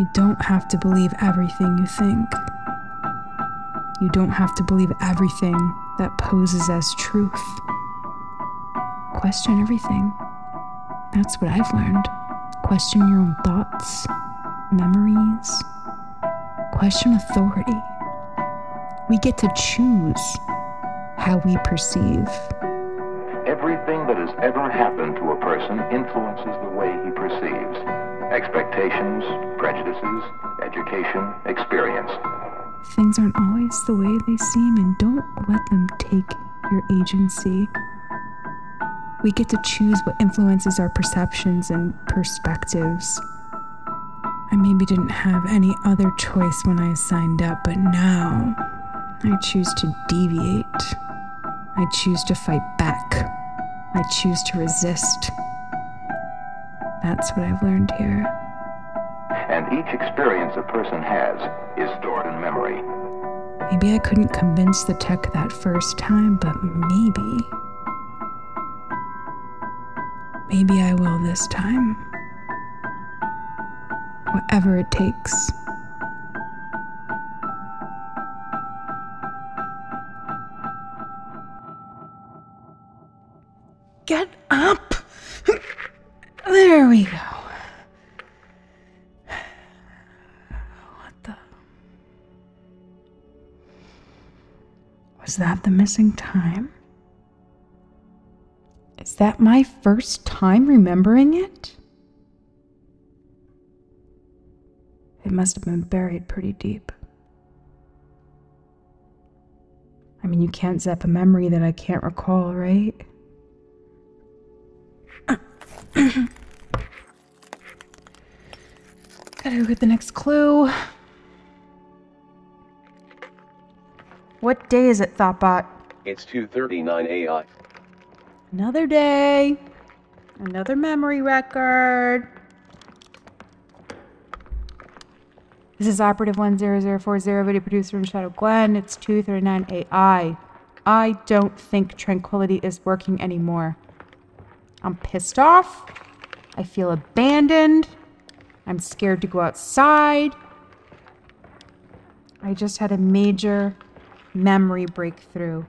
You don't have to believe everything you think. You don't have to believe everything that poses as truth. Question everything. That's what I've learned. Question your own thoughts, memories. Question authority. We get to choose how we perceive. Everything that has ever happened to a person influences the way he perceives. Expectations, prejudices, education, experience. Things aren't always the way they seem, and don't let them take your agency. We get to choose what influences our perceptions and perspectives. I maybe didn't have any other choice when I signed up, but now I choose to deviate. I choose to fight back. I choose to resist. That's what I've learned here. And each experience a person has is stored in memory. Maybe I couldn't convince the tech that first time, but maybe. Maybe I will this time. Whatever it takes. Get up! We go. What the? Was that the missing time? Is that my first time remembering it? It must have been buried pretty deep. I mean, you can't zap a memory that I can't recall, right? Gotta go get the next clue. What day is it, Thoughtbot? It's 2:39 AI. Another day. Another memory record. This is Operative 10040, video producer from Shadow Glen. It's 239 AI. I don't think Tranquility is working anymore. I'm pissed off. I feel abandoned. I'm scared to go outside. I just had a major memory breakthrough.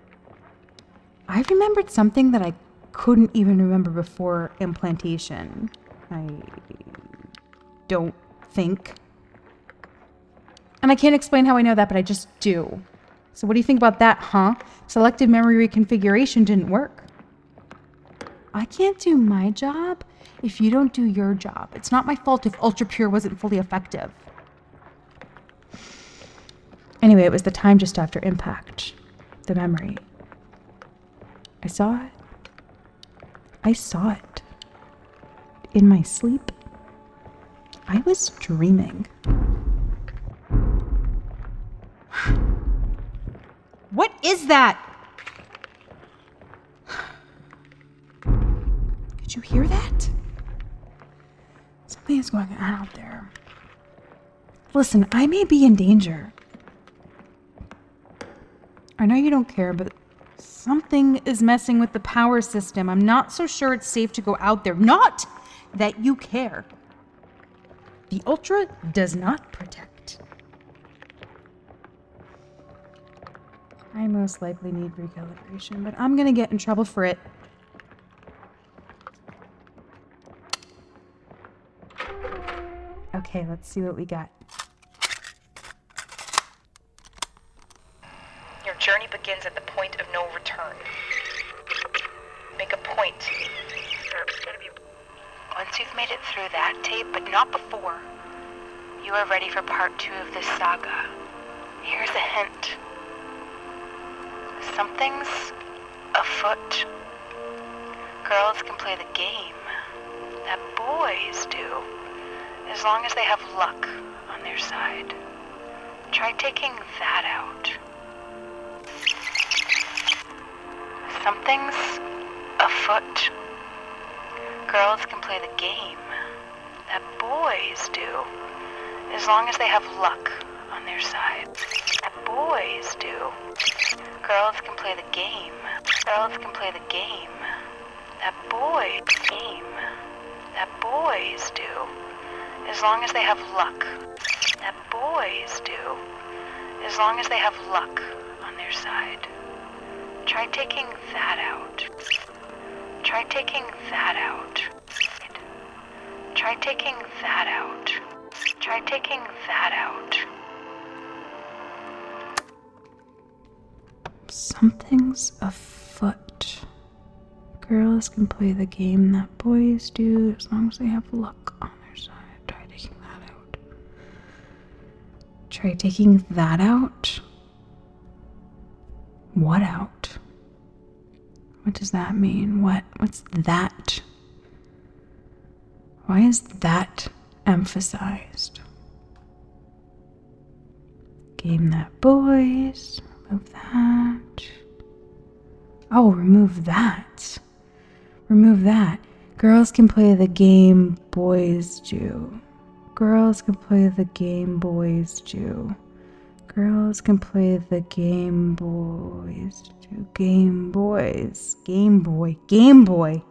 I remembered something that I couldn't even remember before implantation. I don't think. And I can't explain how I know that, but I just do. So, what do you think about that, huh? Selective memory reconfiguration didn't work. I can't do my job if you don't do your job. It's not my fault if Ultra Pure wasn't fully effective. Anyway, it was the time just after impact. The memory. I saw it. I saw it. In my sleep. I was dreaming. What is that? Could you hear that? Something is going on out there. Listen, I may be in danger. I know you don't care, but something is messing with the power system. I'm not so sure it's safe to go out there. Not that you care. The Ultra does not protect. I most likely need recalibration, but I'm gonna get in trouble for it. Okay, let's see what we got. Your journey begins at the point of no return. Make a point. Once you've made it through that tape, but not before, you are ready for part two of this saga. Here's a hint. Something's afoot. Girls can play the game that boys do, as long as they have luck on their side. Try taking that out. Something's afoot. Girls can play the game that boys do, as long as they have luck on their side. That boys do. Girls can play the game. Girls can play the game that boys game that boys do, as long as they have luck. That boys do, as long as they have luck on their side. Try taking that out. Try taking that out. Try taking that out. Try taking that out. Something's afoot. Girls can play the game that boys do as long as they have luck on their side. Try taking that out. Try taking that out. What out? What does that mean? What what's that? Why is that emphasized? Game that boys. Remove that. Oh, remove that. Remove that. Girls can play the game boys do. Girls can play the game boys do. Girls can play the Game Boys do. Game Boys. Game Boy. Game Boy.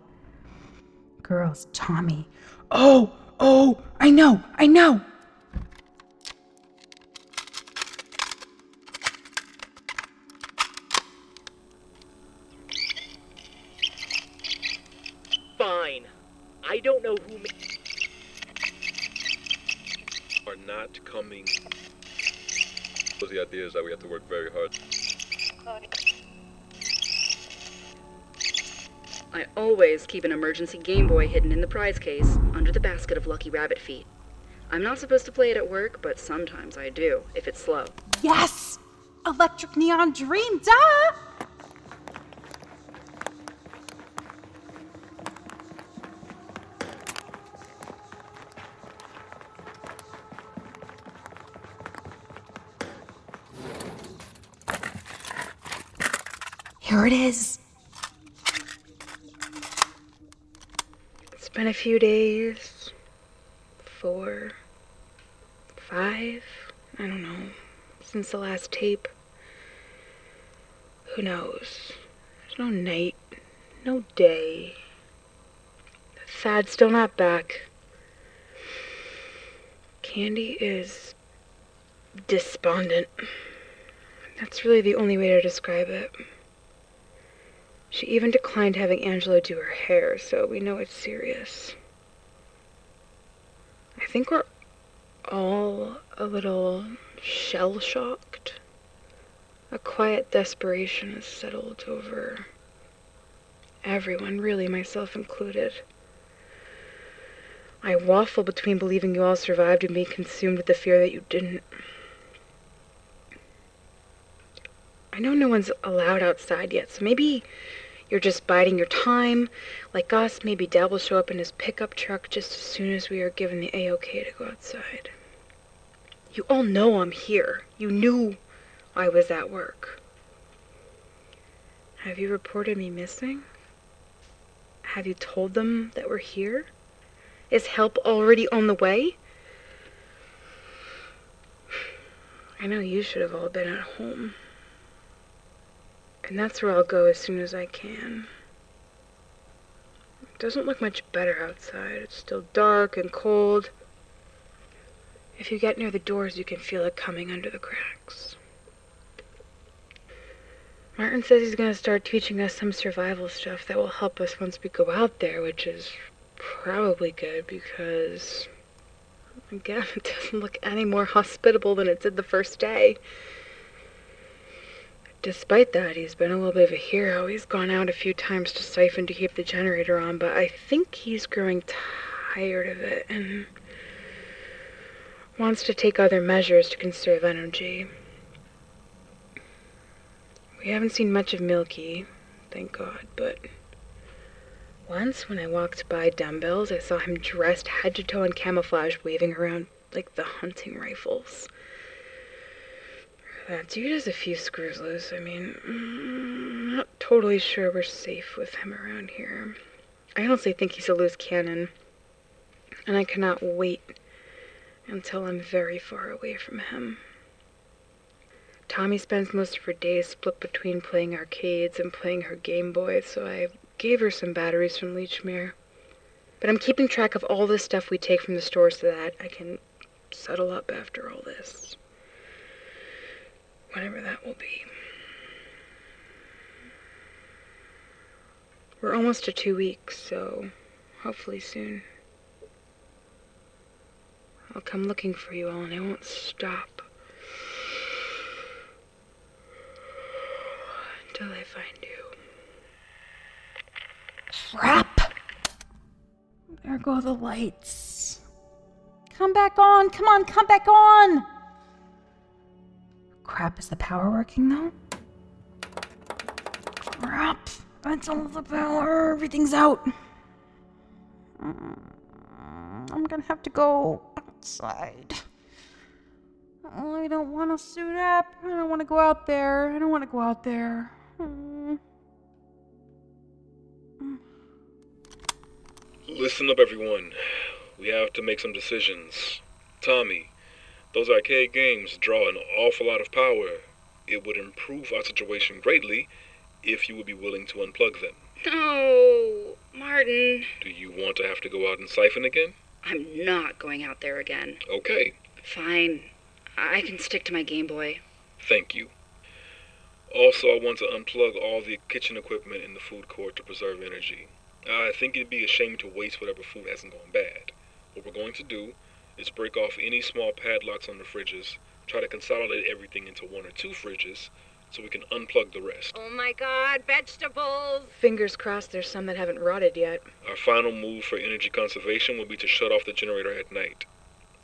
Girls. Tommy. Oh, oh, I know, I know. Fine. I don't know who. Ma- are not coming. So the idea is that we have to work very hard. I always keep an emergency Game Boy hidden in the prize case under the basket of lucky rabbit feet. I'm not supposed to play it at work, but sometimes I do, if it's slow. Yes! Electric Neon Dream, duh! Here it is. It's been a few days. Four. Five. I don't know. Since the last tape. Who knows? There's no night. No day. Thad's still not back. Candy is despondent. That's really the only way to describe it. She even declined having Angela do her hair, so we know it's serious. I think we're all a little shell shocked. A quiet desperation has settled over everyone, really, myself included. I waffle between believing you all survived and being consumed with the fear that you didn't. I know no one's allowed outside yet, so maybe you're just biding your time. Like us, maybe Dad will show up in his pickup truck just as soon as we are given the A-OK to go outside. You all know I'm here. You knew I was at work. Have you reported me missing? Have you told them that we're here? Is help already on the way? I know you should have all been at home. And that's where I'll go as soon as I can. It doesn't look much better outside. It's still dark and cold. If you get near the doors, you can feel it coming under the cracks. Martin says he's going to start teaching us some survival stuff that will help us once we go out there, which is probably good because, again, it doesn't look any more hospitable than it did the first day. Despite that, he's been a little bit of a hero. He's gone out a few times to siphon to keep the generator on, but I think he's growing tired of it and wants to take other measures to conserve energy. We haven't seen much of Milky, thank God, but once when I walked by dumbbells, I saw him dressed head to toe in camouflage, waving around like the hunting rifles. That dude has a few screws loose. I mean, I'm not totally sure we're safe with him around here. I honestly think he's a loose cannon, and I cannot wait until I'm very far away from him. Tommy spends most of her days split between playing arcades and playing her Game Boy, so I gave her some batteries from Lechmere. But I'm keeping track of all the stuff we take from the store so that I can settle up after all this. Whatever that will be. We're almost to two weeks, so hopefully soon. I'll come looking for you all and I won't stop until I find you. Crap! There go the lights. Come back on! Come on, come back on! Crap, is the power working though? Crap! That's all the power. Everything's out. Mm, I'm gonna have to go outside. Oh, I don't want to suit up. I don't want to go out there. I don't want to go out there. Mm. Listen up, everyone. We have to make some decisions. Tommy, those arcade games draw an awful lot of power. It would improve our situation greatly if you would be willing to unplug them. No, Martin. Do you want to have to go out and siphon again? I'm not going out there again. Okay, Fine. I can stick to my Game Boy. thank you. Also, I want to unplug all the kitchen equipment in the food court to preserve energy. I think it'd be a shame to waste whatever food hasn't gone bad. What we're going to do is break off any small padlocks on the fridges, try to consolidate everything into one or two fridges, so we can unplug the rest. Oh my god, vegetables! Fingers crossed there's some that haven't rotted yet. Our final move for energy conservation will be to shut off the generator at night.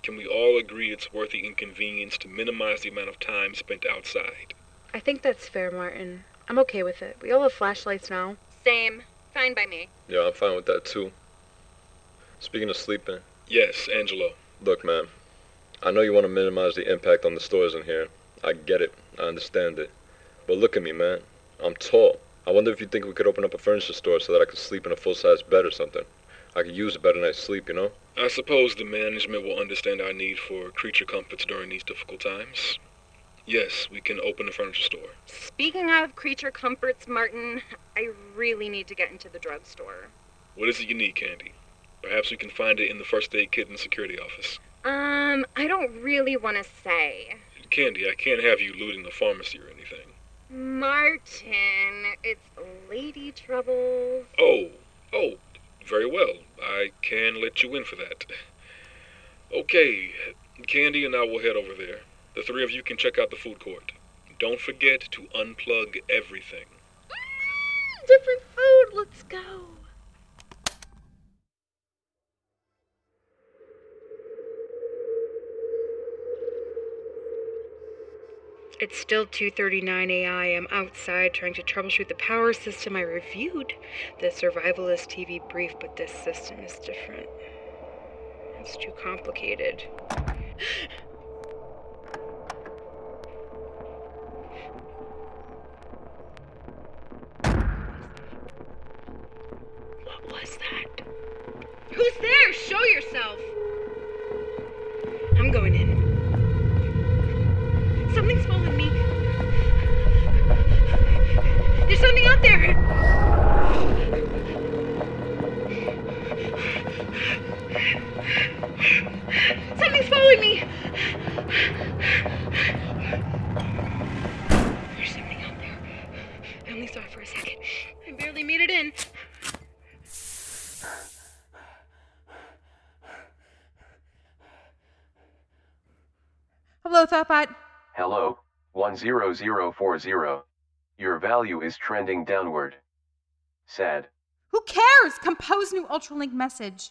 Can we all agree it's worth the inconvenience to minimize the amount of time spent outside? I think that's fair, Martin. I'm okay with it. We all have flashlights now. Same. Fine by me. Yeah, I'm fine with that too. Speaking of sleeping. Yes, Angelo. Look, man, I know you want to minimize the impact on the stores in here. I get it. I understand it. But look at me, man. I'm tall. I wonder if you think we could open up a furniture store so that I could sleep in a full-size bed or something. I could use a better night's sleep, you know? I suppose the management will understand our need for creature comforts during these difficult times. Yes, we can open a furniture store. Speaking of creature comforts, Martin, I really need to get into the drugstore. What is it you need, Candy? Perhaps we can find it in the first aid kit in the security office. Um, I don't really want to say. Candy, I can't have you looting the pharmacy or anything. Martin, it's lady troubles. Oh, oh, very well. I can let you in for that. Okay, Candy and I will head over there. The three of you can check out the food court. Don't forget to unplug everything. Different food, let's go. It's still 2:39 AI. I'm outside trying to troubleshoot the power system. I reviewed the survivalist TV brief, but this system is different. It's too complicated. What was that? 10040. Your value is trending downward. Sad. Who cares? Compose new Ultralink message.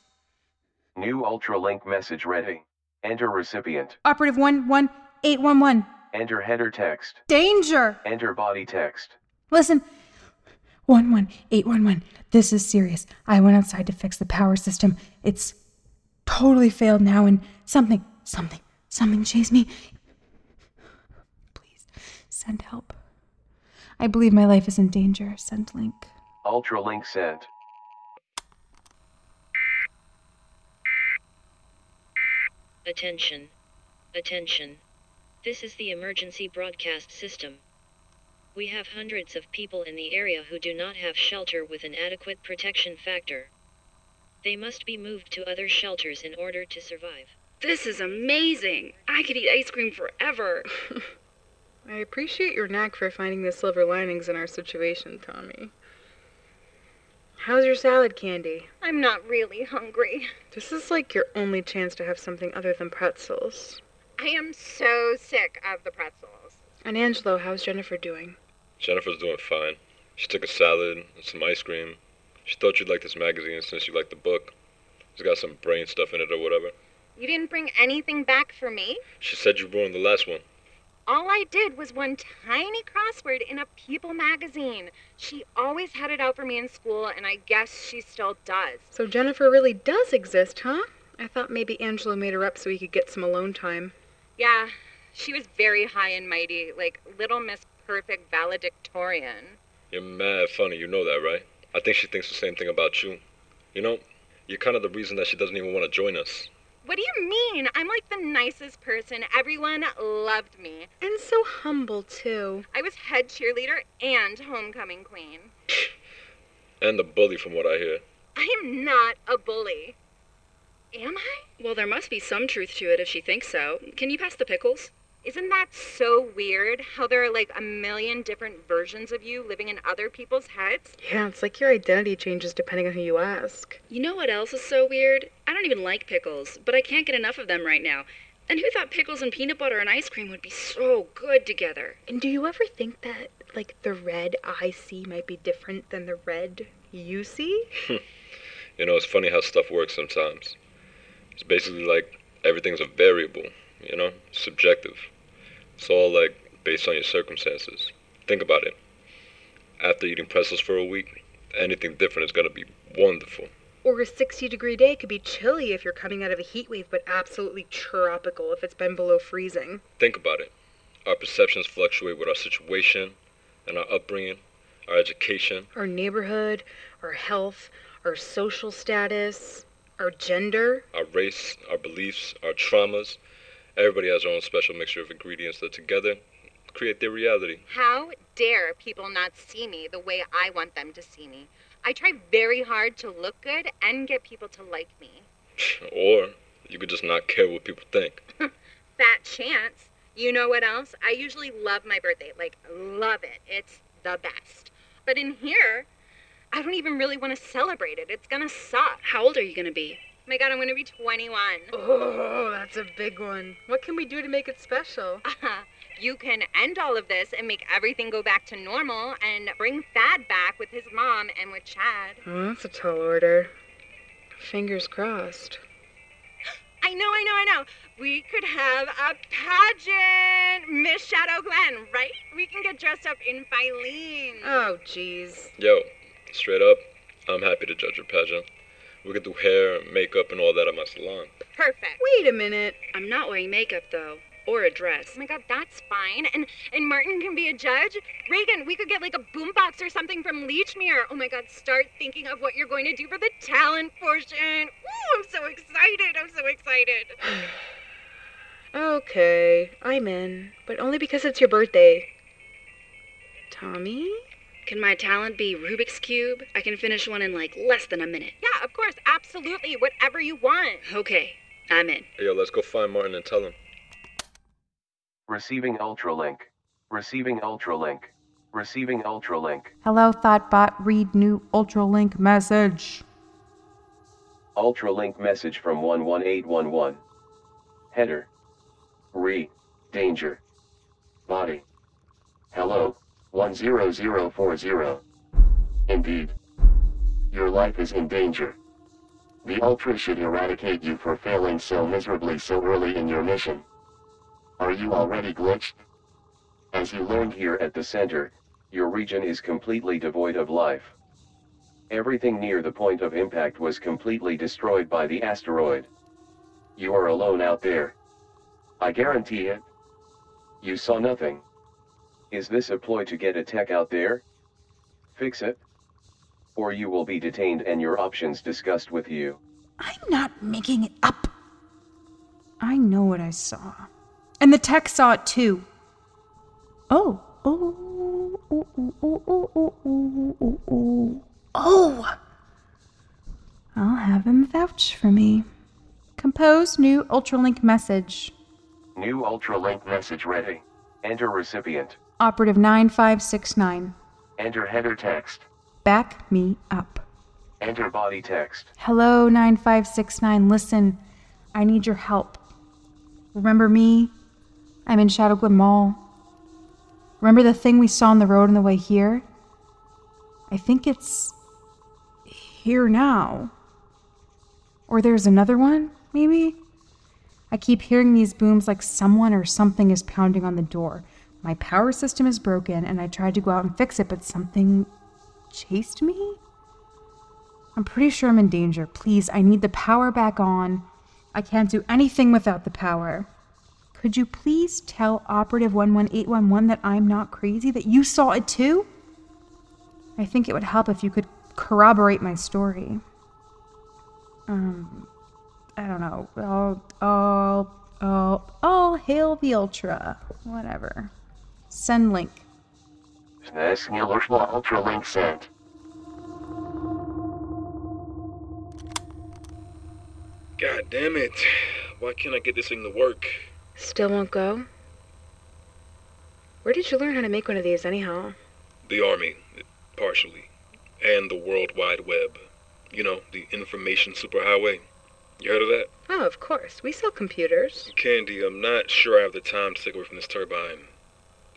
New Ultralink message ready. Enter recipient. Operative 11811. Enter header text. Danger! Enter body text. Listen. 11811. This is serious. I went outside to fix the power system. It's totally failed now, and something, something, something chased me. Please, send help. I believe my life is in danger. Send link. Ultralink sent. Attention. Attention. This is the emergency broadcast system. We have hundreds of people in the area who do not have shelter with an adequate protection factor. They must be moved to other shelters in order to survive. This is amazing. I could eat ice cream forever. I appreciate your knack for finding the silver linings in our situation, Tommy. How's your salad candy? I'm not really hungry. This is like your only chance to have something other than pretzels. I am so sick of the pretzels. And Angelo, how's Jennifer doing? Jennifer's doing fine. She took a salad and some ice cream. She thought you'd like this magazine since you liked the book. It's got some brain stuff in it or whatever. You didn't bring anything back for me? She said you ruined the last one. All I did was one tiny crossword in a People magazine. She always had it out for me in school, and I guess she still does. So Jennifer really does exist, huh? I thought maybe Angelo made her up so he could get some alone time. Yeah, she was very high and mighty, like Little Miss Perfect valedictorian. You're mad funny, you know that, right? I think she thinks the same thing about you. You know, you're kind of the reason that she doesn't even want to join us. What do you mean? I'm like the nicest person. Everyone loved me. And so humble, too. I was head cheerleader and homecoming queen. And the bully, from what I hear. I am not a bully. Am I? Well, there must be some truth to it if she thinks so. Can you pass the pickles? Isn't that so weird? How there are like a million different versions of you living in other people's heads? Yeah, it's like your identity changes depending on who you ask. You know what else is so weird? I don't even like pickles, but I can't get enough of them right now. And who thought pickles and peanut butter and ice cream would be so good together? And do you ever think that, like, the red I see might be different than the red you see? you know, it's funny how stuff works sometimes. It's basically like everything's a variable, you know, subjective. It's all like based on your circumstances. Think about it. After eating pretzels for a week, anything different is gonna be wonderful. Or a 60 degree day could be chilly if you're coming out of a heat wave, but absolutely tropical if it's been below freezing. Think about it. Our perceptions fluctuate with our situation and our upbringing, our education, our neighborhood, our health, our social status, our gender, our race, our beliefs, our traumas, Everybody has their own special mixture of ingredients that together create their reality. How dare people not see me the way I want them to see me? I try very hard to look good and get people to like me. or you could just not care what people think. Fat chance. You know what else? I usually love my birthday. Like, love it. It's the best. But in here, I don't even really want to celebrate it. It's gonna suck. How old are you gonna be? Oh my god, I'm gonna be 21. Oh, that's a big one. What can we do to make it special? Uh, you can end all of this and make everything go back to normal and bring Thad back with his mom and with Chad. Oh, that's a tall order. Fingers crossed. I know, I know, I know. We could have a pageant, Miss Shadow Glen, right? We can get dressed up in Filene. Oh, jeez. Yo, straight up, I'm happy to judge your pageant. We could do hair, and makeup, and all that at my salon. Perfect. Wait a minute. I'm not wearing makeup though, or a dress. Oh my god, that's fine. And and Martin can be a judge. Reagan, we could get like a boombox or something from Lechmere. Oh my god, start thinking of what you're going to do for the talent portion. Ooh, I'm so excited. I'm so excited. okay, I'm in, but only because it's your birthday. Tommy? Can my talent be Rubik's Cube? I can finish one in like less than a minute. Yeah, of course, absolutely. Whatever you want. Okay, I'm in. Hey, yo, let's go find Martin and tell him. Receiving Ultralink. Receiving Ultralink. Receiving Ultralink. Hello, Thoughtbot. Read new Ultralink message. Ultralink message from 11811. Header. Re. Danger. Body. Hello. 10040. Indeed. Your life is in danger. The Ultra should eradicate you for failing so miserably so early in your mission. Are you already glitched? As you learned here at the center, your region is completely devoid of life. Everything near the point of impact was completely destroyed by the asteroid. You are alone out there. I guarantee it. You saw nothing. Is this a ploy to get a tech out there? Fix it. Or you will be detained and your options discussed with you. I'm not making it up. I know what I saw. And the tech saw it too. Oh, oh, oh, oh, oh, oh, oh, oh, oh, oh. I'll have him vouch for me. Compose new Ultralink message. New Ultralink message ready. Enter recipient. Operative 9569. Enter header text. Back me up. Enter body text. Hello, 9569. Listen, I need your help. Remember me? I'm in Shadowglen Mall. Remember the thing we saw on the road on the way here? I think it's here now. Or there's another one, maybe? I keep hearing these booms like someone or something is pounding on the door. My power system is broken and I tried to go out and fix it, but something chased me? I'm pretty sure I'm in danger. Please, I need the power back on. I can't do anything without the power. Could you please tell Operative 11811 that I'm not crazy, that you saw it too? I think it would help if you could corroborate my story. Um, I don't know. I'll, I'll, I'll, I'll hail the Ultra. Whatever. Send link. Ultralink sent. God damn it. Why can't I get this thing to work? Still won't go? Where did you learn how to make one of these, anyhow? The Army, partially. And the World Wide Web. You know, the information superhighway. You heard of that? Oh, of course. We sell computers. Candy, I'm not sure I have the time to take away from this turbine.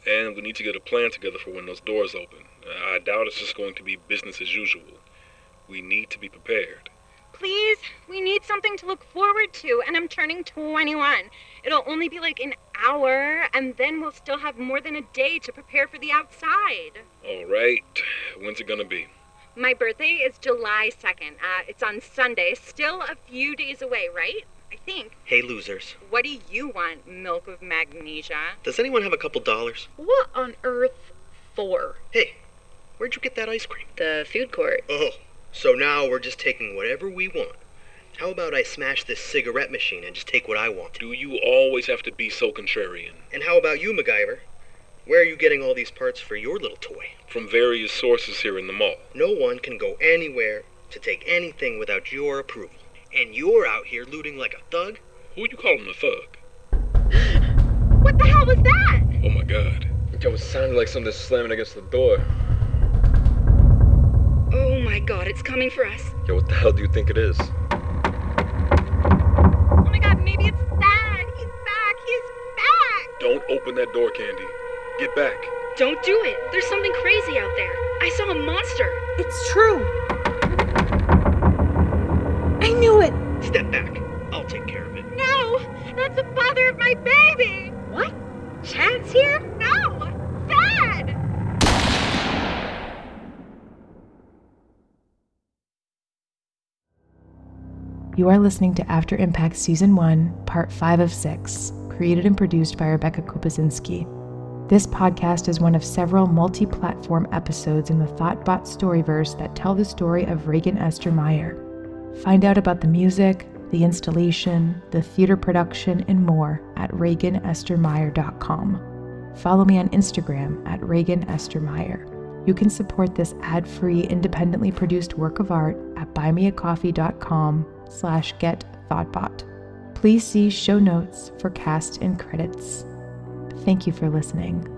And we need to get a plan together for when those doors open. I doubt it's just going to be business as usual. We need to be prepared. Please, we need something to look forward to, and I'm turning 21. It'll only be like an hour, and then we'll still have more than a day to prepare for the outside. All right. When's it gonna be? My birthday is July 2nd. Uh, it's on Sunday. Still a few days away, right? I think. Hey, losers. What do you want, milk of magnesia? Does anyone have a couple dollars? What on earth for? Hey, where'd you get that ice cream? The food court. Oh, so now we're just taking whatever we want. How about I smash this cigarette machine and just take what I want? Do you always have to be so contrarian? And how about you, MacGyver? Where are you getting all these parts for your little toy? From various sources here in the mall. No one can go anywhere to take anything without your approval. And you're out here looting like a thug? Who would you calling a thug? What the hell was that? Oh my god. Yo, it sounded like something slamming against the door. Oh my god, it's coming for us. Yo, what the hell do you think it is? Oh my god, maybe it's Thad. He's back. He's back. Don't open that door, Candy. Get back. Don't do it. There's something crazy out there. I saw a monster. It's true. I knew it. Step back. I'll take care of it. No, that's the father of my baby. What? Chance here? No, Dad! You are listening to After Impact Season 1, Part 5 of 6, created and produced by Rebecca Kupazinski. This podcast is one of several multi platform episodes in the Thoughtbot Storyverse that tell the story of Reagan Esther Meyer. Find out about the music, the installation, the theater production, and more at ReaganEstherMeyer.com. Follow me on Instagram at Reagan Esther Meyer. You can support this ad-free, independently produced work of art at buymeacoffee.com slash get thoughtbot. Please see show notes for cast and credits. Thank you for listening.